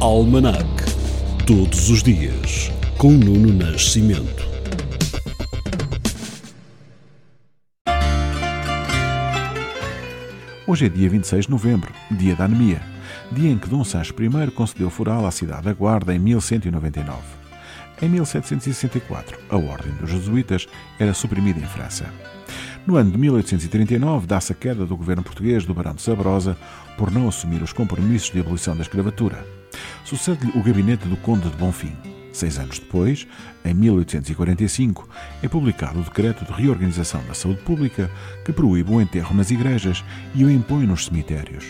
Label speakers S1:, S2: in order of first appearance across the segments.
S1: Almanac. Todos os dias, com Nuno Nascimento.
S2: Hoje é dia 26 de novembro, dia da anemia, dia em que Dom Sancho I concedeu foral à cidade da Guarda em 1199. Em 1764, a Ordem dos Jesuítas era suprimida em França. No ano de 1839, dá-se a queda do governo português do Barão de Sabrosa por não assumir os compromissos de abolição da escravatura. Sucede-lhe o gabinete do Conde de Bonfim. Seis anos depois, em 1845, é publicado o Decreto de Reorganização da Saúde Pública que proíbe o enterro nas igrejas e o impõe nos cemitérios.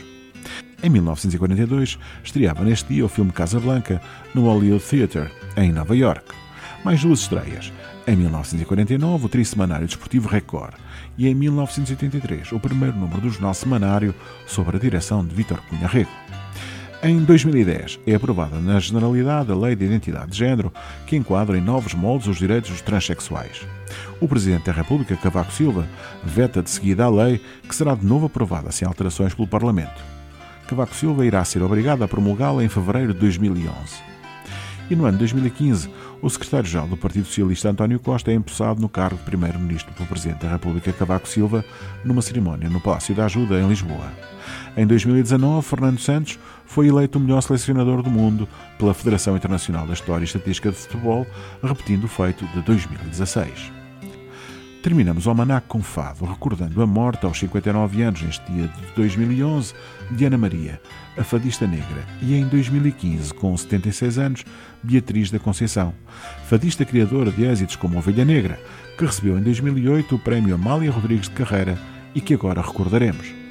S2: Em 1942, estreava neste dia o filme Casa Blanca no Hollywood Theatre, em Nova York. Mais duas estreias. Em 1949, o Trissemanário Desportivo Record e em 1983, o primeiro número do jornal semanário sob a direção de Vítor Cunha Rego. Em 2010, é aprovada na Generalidade a Lei de Identidade de Género, que enquadra em novos moldes os direitos dos transexuais. O Presidente da República, Cavaco Silva, veta de seguida a lei, que será de novo aprovada sem alterações pelo Parlamento. Cavaco Silva irá ser obrigado a promulgá-la em fevereiro de 2011. E no ano de 2015, o secretário-geral do Partido Socialista António Costa é empossado no cargo de primeiro-ministro pelo Presidente da República Cavaco Silva numa cerimónia no Palácio da Ajuda, em Lisboa. Em 2019, Fernando Santos foi eleito o melhor selecionador do mundo pela Federação Internacional da História e Estatística de Futebol, repetindo o feito de 2016. Terminamos o almanac com fado, recordando a morte aos 59 anos, neste dia de 2011, de Ana Maria, a fadista negra, e em 2015, com 76 anos, Beatriz da Conceição, fadista criadora de êxitos como Ovelha Negra, que recebeu em 2008 o prémio Amália Rodrigues de Carreira e que agora recordaremos.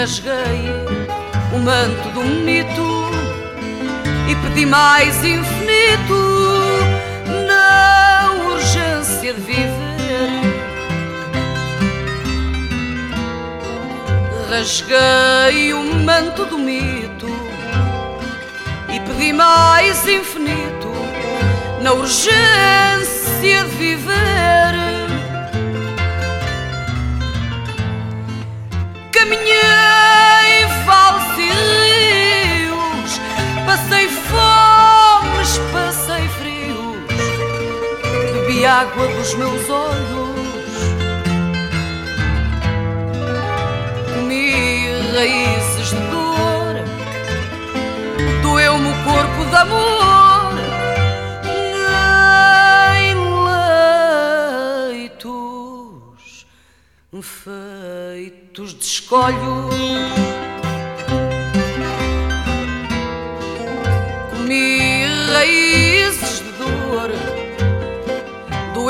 S3: Rasguei o manto do mito e pedi mais infinito na urgência de viver. Rasguei o manto do mito e pedi mais infinito na urgência de viver. Bebi água dos meus olhos, comi raízes de dor, doeu-me o corpo de amor. feitos de escolhos.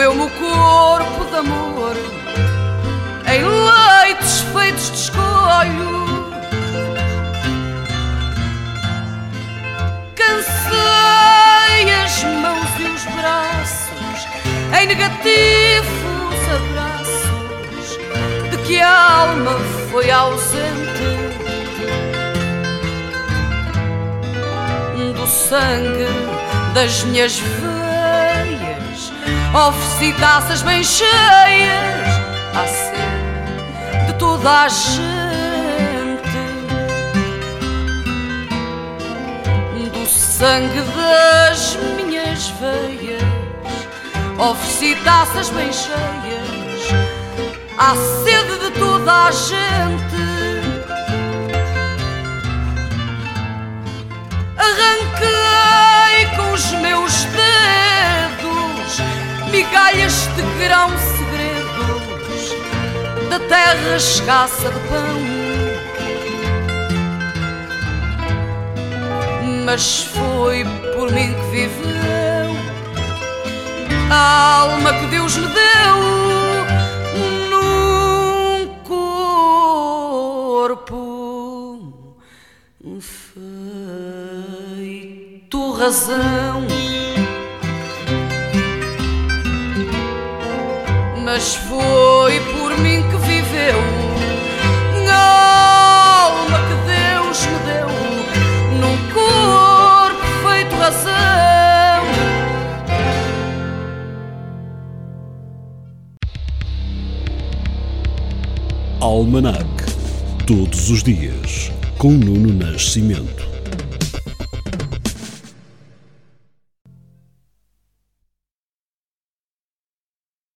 S3: Doeu-me o corpo de amor, em leitos feitos de escolho. Cansei as mãos e os braços em negativos abraços que a alma foi ausente do sangue das minhas veias. Ofereci taças bem cheias à sede de toda a gente. Do sangue das minhas veias. Ofereci taças bem cheias à sede de toda a gente. Migalhas de grão segredos da terra escassa de pão. Mas foi por mim que viveu a alma que Deus me deu. feito razão. mas foi por mim que viveu. Alma que Deus me deu, num corpo feito razão.
S1: Almanac, todos os dias, com Nuno Nascimento.